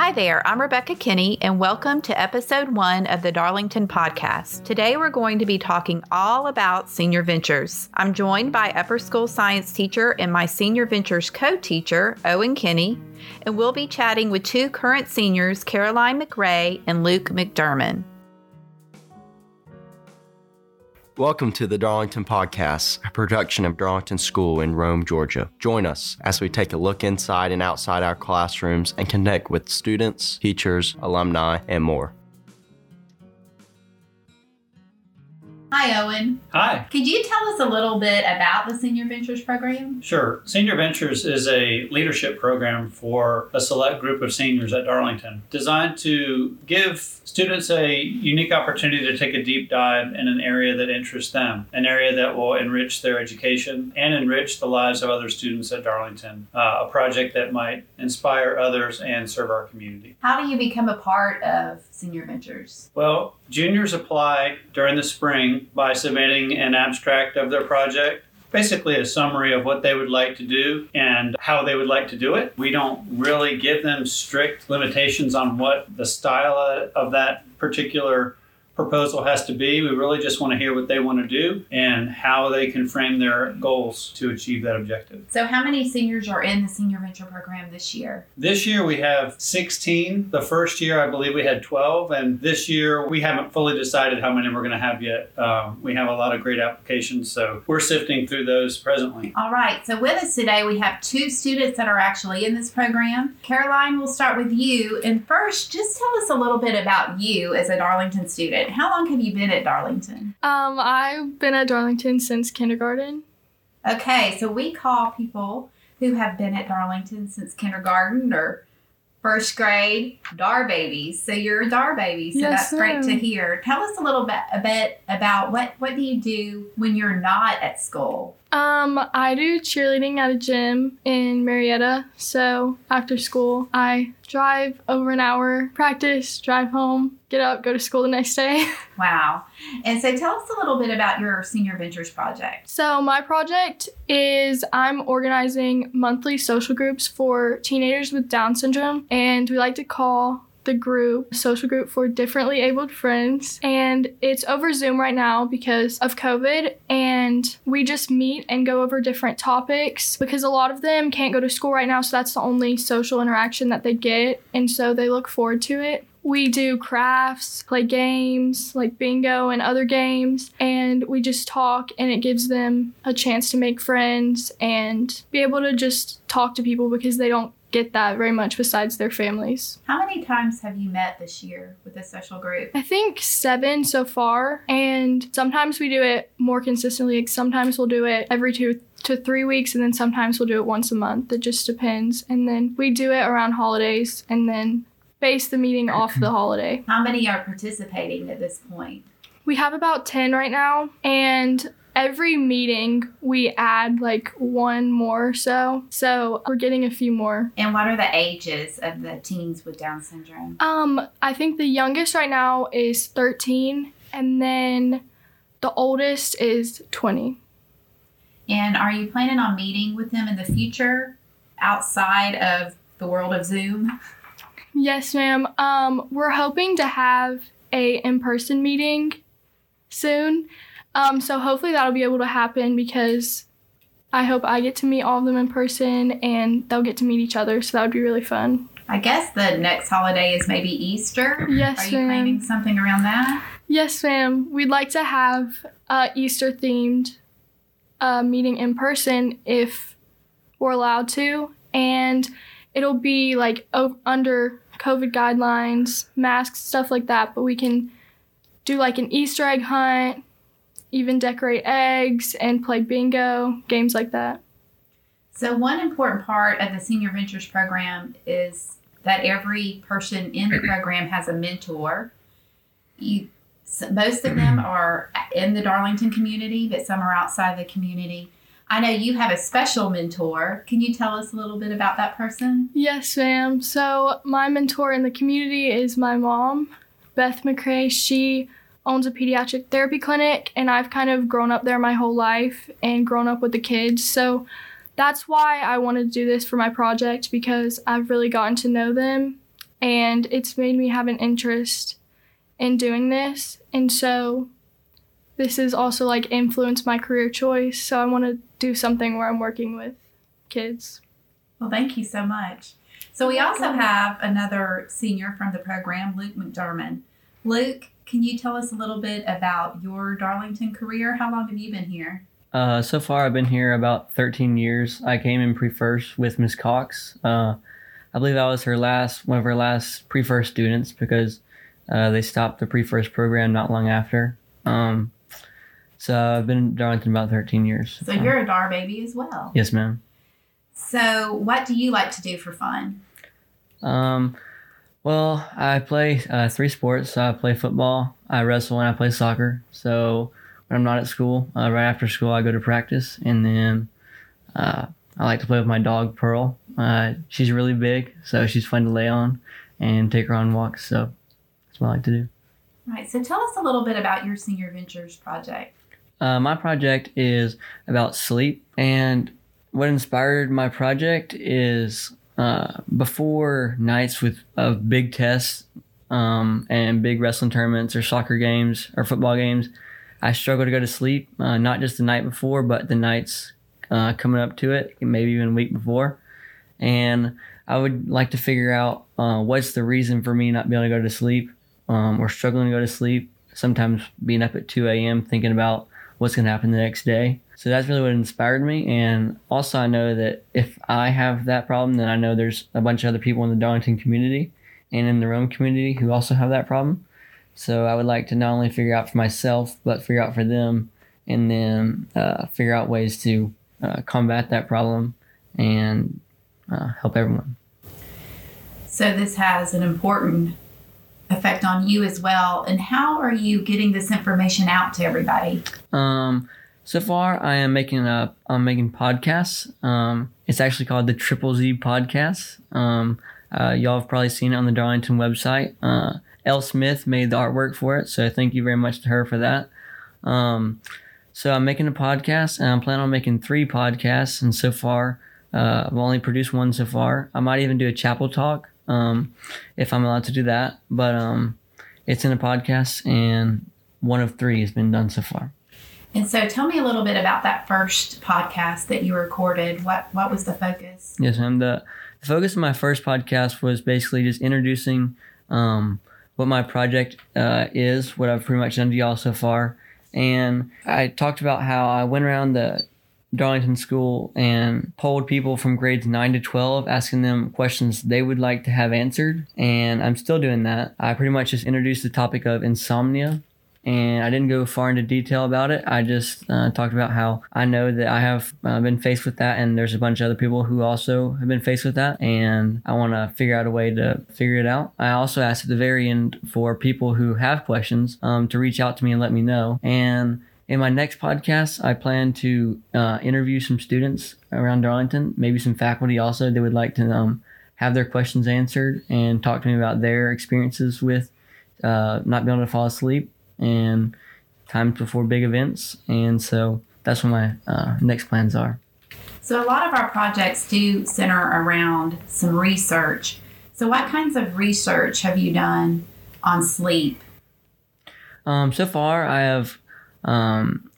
Hi there, I'm Rebekah Kinney, and welcome to episode one of the Darlington podcast. Today we're going to be talking all about Senior Ventures. I'm joined by upper school science teacher and my Senior Ventures co teacher, Owen Kinney, and we'll be chatting with two current seniors, Caroline McRay and Luke McDurmon. Welcome to the Darlington Podcast, a production of Darlington School in Rome, Georgia. Join us as we take a look inside and outside our classrooms and connect with students, teachers, alumni, and more. Hi, Owen. Hi. Could you tell us a little bit about the Senior Ventures program? Sure. Senior Ventures is a leadership program for a select group of seniors at Darlington designed to give students a unique opportunity to take a deep dive in an area that interests them, an area that will enrich their education and enrich the lives of other students at Darlington, uh, a project that might inspire others and serve our community. How do you become a part of Senior Ventures? Well, juniors apply during the spring by submitting an abstract of their project basically a summary of what they would like to do and how they would like to do it. We don't really give them strict limitations on what the style of that particular proposal has to be. We really just want to hear what they want to do and how they can frame their goals to achieve that objective. So, how many seniors are in the Senior Venture Program this year? This year we have 16. The first year, I believe we had 12. And this year, we haven't fully decided how many we're going to have yet. Um, we have a lot of great applications, so we're sifting through those presently. All right. So, with us today, we have two students that are actually in this program. Caroline, we'll start with you. And first, just tell us a little bit about you as a Darlington student. How long have you been at Darlington? Um, I've been at Darlington since kindergarten. Okay, so we call people who have been at Darlington since kindergarten or first grade dar babies. So you're a dar baby, so Yes, that's great to hear. Tell us a little bit a bit about what what do you do when you're not at school? Um, I do cheerleading at a gym in Marietta. So after school, I drive over an hour, practice, drive home, get up, go to school the next day. Wow. And so tell us a little bit about your Senior Ventures project. So my project is I'm organizing monthly social groups for teenagers with Down syndrome, and we like to call the group social group for differently abled friends. And it's over zoom right now because of covid. And we just meet and go over different topics because a lot of them can't go to school right now. So that's the only social interaction that they get. And so they look forward to it we do crafts, play games like bingo and other games, and we just talk, and it gives them a chance to make friends and be able to just talk to people because they don't get that very much besides their families. How many times have you met this year with the social group? I think seven so far, and sometimes we do it more consistently. Like sometimes we'll do it every two to three weeks, and then sometimes we'll do it once a month. It just depends. And then we do it around holidays, and then base the meeting off the holiday. How many are participating at this point? We have about 10 right now, and every meeting we add like one more so. So we're getting a few more. And what are the ages of the teens with Down syndrome? Um, I think the youngest right now is 13, and then the oldest is 20. And are you planning on meeting with them in the future outside of the world of Zoom? Yes, ma'am. Um, we're hoping to have a in-person meeting soon. Um, so hopefully that'll be able to happen because I hope I get to meet all of them in person and they'll get to meet each other. So that would be really fun. I guess the next holiday is maybe Easter. Yes, Are you ma'am. planning something around that? Yes, ma'am. We'd like to have a Easter themed uh, meeting in person if we're allowed to, and it'll be like under COVID guidelines, masks, stuff like that. But we can do like an Easter egg hunt, even decorate eggs and play bingo, games like that. So, one important part of the Senior Ventures program is that every person in the program has a mentor. You, s- most of them are in the Darlington community, but some are outside the community. I know you have a special mentor. Can you tell us a little bit about that person? Yes, ma'am. So, my mentor in the community is my mom, Beth McRay. She owns a pediatric therapy clinic, and I've kind of grown up there my whole life and grown up with the kids. So, that's why I wanted to do this for my project because I've really gotten to know them and it's made me have an interest in doing this. And so this has also like influenced my career choice. So I want to do something where I'm working with kids. Well, thank you so much. So we also have another senior from the program, Luke McDurmon. Luke, can you tell us a little bit about your Darlington career? How long have you been here? Uh, so far, I've been here about 13 years. I came in pre-first with Miss Cox. Uh, I believe I was her last, one of her last pre-first students because uh, they stopped the pre-first program not long after. Um, so I've been in Darlington about 13 years. So you're a Dar baby as well. Yes, ma'am. So what do you like to do for fun? Um, well, I play uh, three sports. So I play football, I wrestle, and I play soccer. So when I'm not at school, uh, right after school, I go to practice, and then uh, I like to play with my dog Pearl. Uh, she's really big, so she's fun to lay on and take her on walks. So that's what I like to do. Right. So tell us a little bit about your Senior Ventures project. Uh, my project is about sleep, and what inspired my project is uh, before nights with of big tests um, and big wrestling tournaments or soccer games or football games, I struggle to go to sleep. Uh, not just the night before, but the nights uh, coming up to it, maybe even a week before. And I would like to figure out uh, what's the reason for me not being able to go to sleep um, or struggling to go to sleep. Sometimes being up at 2 a.m. thinking about what's going to happen the next day. So that's really what inspired me. And also, I know that if I have that problem, then I know there's a bunch of other people in the Darlington community and in the Rome community who also have that problem. So I would like to not only figure out for myself, but figure out for them and then uh, figure out ways to uh, combat that problem and uh, help everyone. So this has an important effect on you as well. And how are you getting this information out to everybody? Um, so far, I am making a I'm making podcasts. Um, it's actually called the Triple Z Podcast. Um, uh, y'all have probably seen it on the Darlington website. Uh, L. Smith made the artwork for it, so thank you very much to her for that. Um, so I'm making a podcast, and I'm planning on making three podcasts. And so far, uh, I've only produced one so far. I might even do a chapel talk um, if I'm allowed to do that. But um, it's in a podcast, and one of three has been done so far. And so, tell me a little bit about that first podcast that you recorded. What what was the focus? Yes, ma'am. The, the focus of my first podcast was basically just introducing um, what my project uh, is, what I've pretty much done to y'all so far, and I talked about how I went around the Darlington School and polled people from grades 9 to 12, asking them questions they would like to have answered. And I'm still doing that. I pretty much just introduced the topic of insomnia and I didn't go far into detail about it. I just uh, talked about how I know that I have uh, been faced with that, and there's a bunch of other people who also have been faced with that, and I want to figure out a way to figure it out. I also asked at the very end for people who have questions um, to reach out to me and let me know. And in my next podcast, I plan to uh, interview some students around Darlington, maybe some faculty also. They would like to um, have their questions answered and talk to me about their experiences with uh, not being able to fall asleep and times before big events. And so that's what my uh, next plans are. So, a lot of our projects do center around some research. So, what kinds of research have you done on sleep? Um, so far, I have. Um,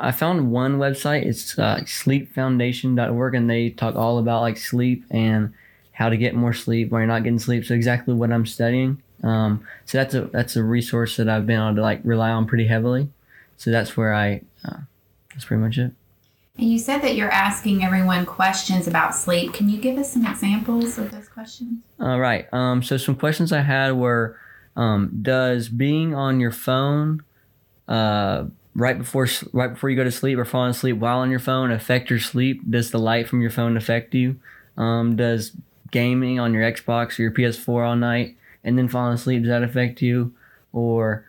I found one website. It's uh, sleepfoundation.org, and they talk all about like sleep and how to get more sleep when you're not getting sleep. So exactly what I'm studying. Um, so that's a that's a resource that I've been able to like rely on pretty heavily. So that's where I uh, that's pretty much it. And you said that you're asking everyone questions about sleep. Can you give us some examples of those questions? All right. Um, so some questions I had were, um, does being on your phone uh, right before right before you go to sleep or falling asleep while on your phone affect your sleep? Does the light from your phone affect you? Um, does gaming on your Xbox or your PS4 all night and then falling asleep, does that affect you? Or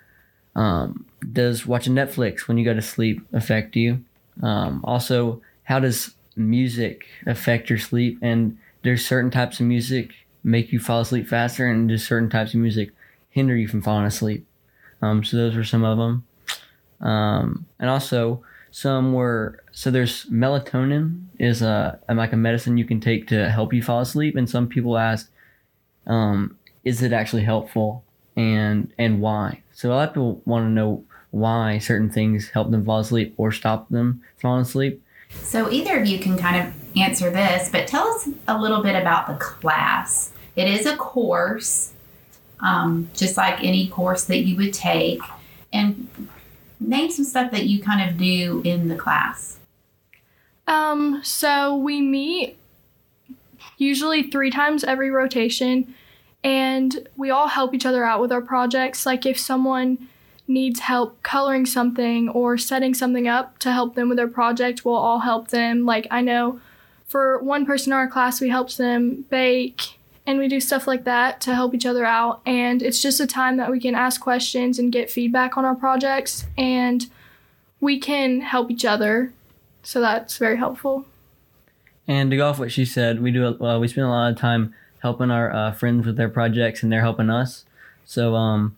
um, does watching Netflix when you go to sleep affect you? Um, also, how does music affect your sleep? And there's certain types of music make you fall asleep faster, and does certain types of music hinder you from falling asleep? Um, so those were some of them. Um, and also, some were so there's melatonin is a like a medicine you can take to help you fall asleep, and some people asked, um, is it actually helpful and and why? So a lot of people want to know why certain things help them fall asleep or stop them falling asleep. So either of you can kind of answer this, but tell us a little bit about the class. It is a course, um, just like any course that you would take, and name some stuff that you kind of do in the class. Um, so we meet usually three times every rotation, and we all help each other out with our projects. Like if someone needs help coloring something or setting something up to help them with their project, we'll all help them. Like I know for one person in our class, we helped them bake and we do stuff like that to help each other out. And it's just a time that we can ask questions and get feedback on our projects and we can help each other. So that's very helpful. And to go off what she said, we do uh, we spend a lot of time helping our uh, friends with their projects, and they're helping us. So um,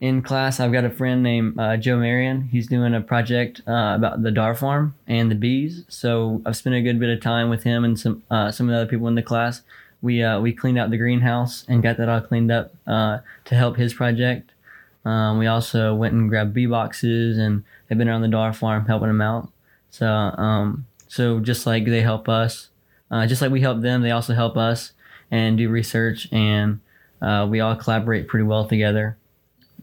in class, I've got a friend named uh, Joe Marion. He's doing a project uh, about the Dar Farm and the bees. So I've spent a good bit of time with him and some uh, some of the other people in the class. We uh, we cleaned out the greenhouse and got that all cleaned up uh, to help his project. Um, we also went and grabbed bee boxes and they've been around the Dar Farm helping them out. So um, so just like they help us, uh, just like we help them, they also help us and do research and we all collaborate pretty well together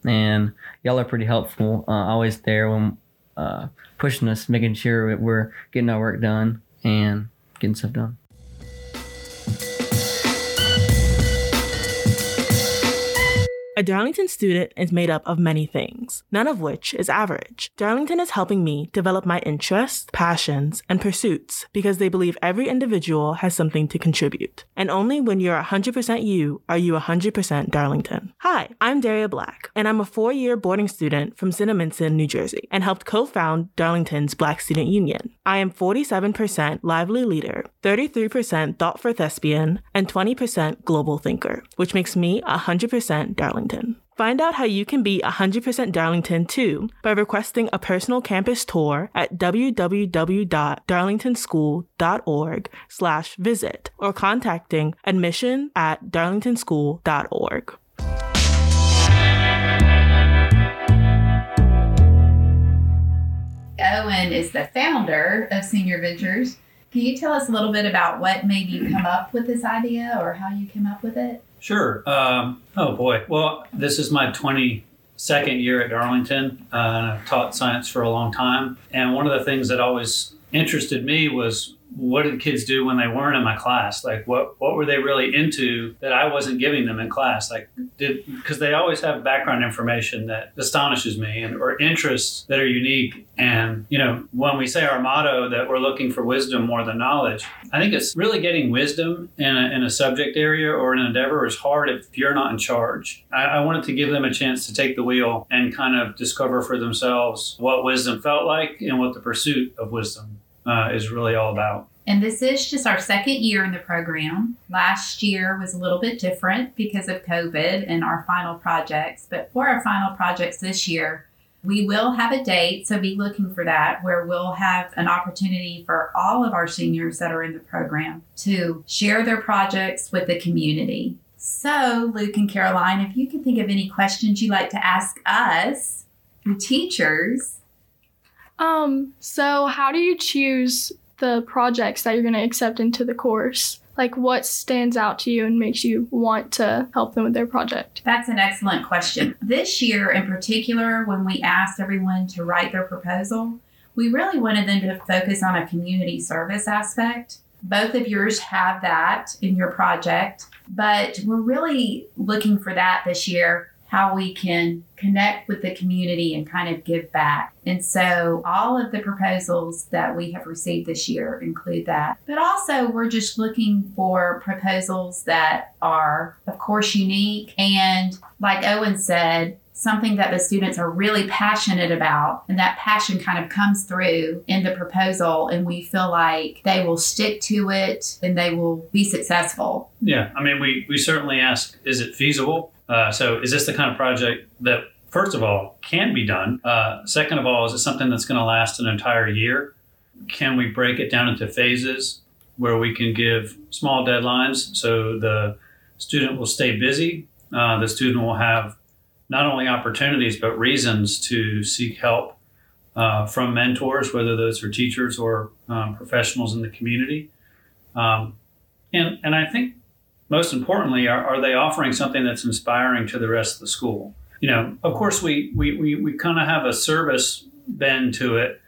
and y'all are pretty helpful. Uh, always there when uh, pushing us, making sure we're getting our work done and getting stuff done. A Darlington student is made up of many things, none of which is average. Darlington is helping me develop my interests, passions, and pursuits because they believe every individual has something to contribute. And only when you're 100% you are you 100% Darlington. Hi, I'm Daria Black, and I'm a four year boarding student from Cinnaminson, New Jersey, and helped co found Darlington's Black Student Union. I am 47% lively leader, 33% thought for thespian, and 20% global thinker, which makes me 100% Darlington. Darlington. Find out how you can be 100% Darlington too by requesting a personal campus tour at www.darlingtonschool.org slash visit or contacting admission at darlingtonschool.org. Owen is the founder of Senior Ventures. Can you tell us a little bit about what made you come up with this idea or how you came up with it? Sure. Um, oh boy. Well, this is my 22nd year at Darlington, uh, and I've taught science for a long time. And one of the things that always interested me was what did kids do when they weren't in my class? Like what what were they really into that I wasn't giving them in class? Like did because they always have background information that astonishes me and or interests that are unique. And you know when we say our motto that we're looking for wisdom more than knowledge, I think it's really getting wisdom in a, in a subject area or an endeavor is hard if you're not in charge. I, I wanted to give them a chance to take the wheel and kind of discover for themselves what wisdom felt like and what the pursuit of wisdom uh, is really all about. And this is just our second year in the program. Last year was a little bit different because of COVID and our final projects. But for our final projects this year, we will have a date, so be looking for that, where we'll have an opportunity for all of our seniors that are in the program to share their projects with the community. So, Luke and Caroline, if you can think of any questions you'd like to ask us, the teachers, um, so how do you choose the projects that you're going to accept into the course? Like what stands out to you and makes you want to help them with their project? That's an excellent question. This year in particular, when we asked everyone to write their proposal, we really wanted them to focus on a community service aspect. Both of yours have that in your project, but we're really looking for that this year how we can connect with the community and kind of give back. And so all of the proposals that we have received this year include that. But also, we're just looking for proposals that are, of course, unique. And, like Owen said, something that the students are really passionate about. And that passion kind of comes through in the proposal. And we feel like they will stick to it and they will be successful. Yeah i mean we, we certainly ask is it feasible uh, so, is this the kind of project that, first of all, can be done? Uh, second of all, is it something that's going to last an entire year? Can we break it down into phases where we can give small deadlines so the student will stay busy uh, the student will have not only opportunities but reasons to seek help uh, from mentors, whether those are teachers or um, professionals in the community. Um, and, and I think most importantly, are, are they offering something that's inspiring to the rest of the school? You know, of course, we, we, we, we kind of have a service bend to it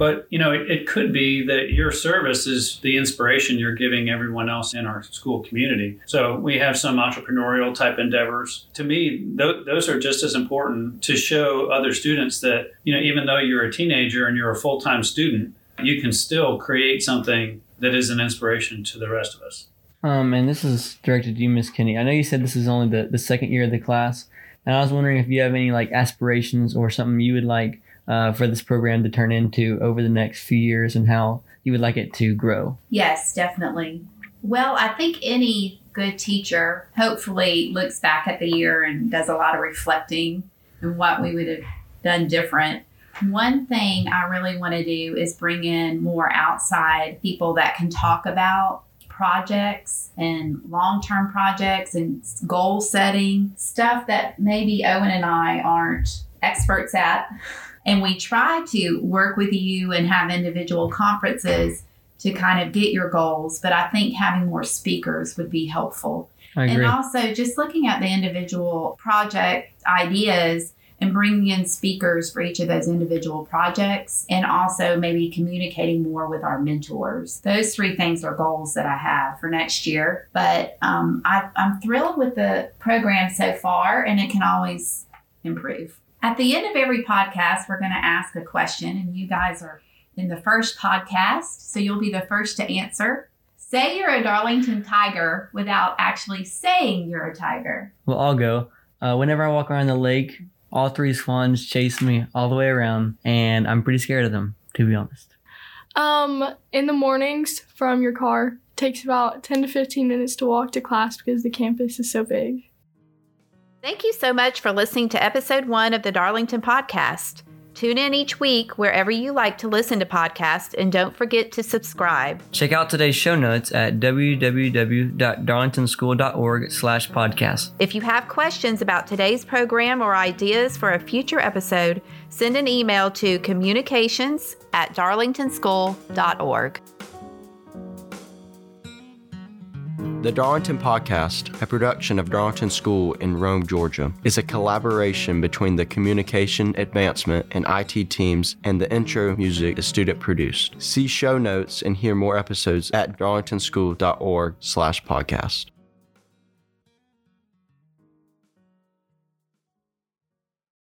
but you know, it, it, could be that your service is the inspiration you're giving everyone else in our school community. So we have some entrepreneurial type endeavors. To me, th- those are just as important to show other students that you know, even though you're a teenager and you're a full time student, you can still create something that is an inspiration to the rest of us. Um, and this is directed to you, Miss Kinney. I know you said this is only the, the second year of the class, and I was wondering if you have any like aspirations or something you would like uh, for this program to turn into over the next few years and how you would like it to grow? Yes, definitely. Well, I think any good teacher hopefully looks back at the year and does a lot of reflecting and what we would have done different. One thing I really want to do is bring in more outside people that can talk about projects and long term projects and goal setting, stuff that maybe Owen and I aren't experts at. And we try to work with you and have individual conferences to kind of get your goals. But I think having more speakers would be helpful. And also just looking at the individual project ideas and bringing in speakers for each of those individual projects and also maybe communicating more with our mentors. Those three things are goals that I have for next year. But um, I, I'm thrilled with the program so far and it can always improve. At the end of every podcast, we're going to ask a question, and you guys are in the first podcast, so you'll be the first to answer. Say you're a Darlington Tiger without actually saying you're a tiger. Well, I'll go. Uh, whenever I walk around the lake, all three swans chase me all the way around, and I'm pretty scared of them, to be honest. Um, in the mornings from your car, takes about 10 to 15 minutes to walk to class because the campus is so big. Thank you so much for listening to episode one of the Darlington Podcast. Tune in each week wherever you like to listen to podcasts and don't forget to subscribe. Check out today's show notes at www.darlingtonschool.org slash podcast. If you have questions about today's program or ideas for a future episode, send an email to communications at darlingtonschool.org. The Darlington Podcast, a production of Darlington School in Rome, Georgia, is a collaboration between the Communication Advancement and IT teams and the intro music is student produced. See show notes and hear more episodes at darlingtonschool.org slash podcast.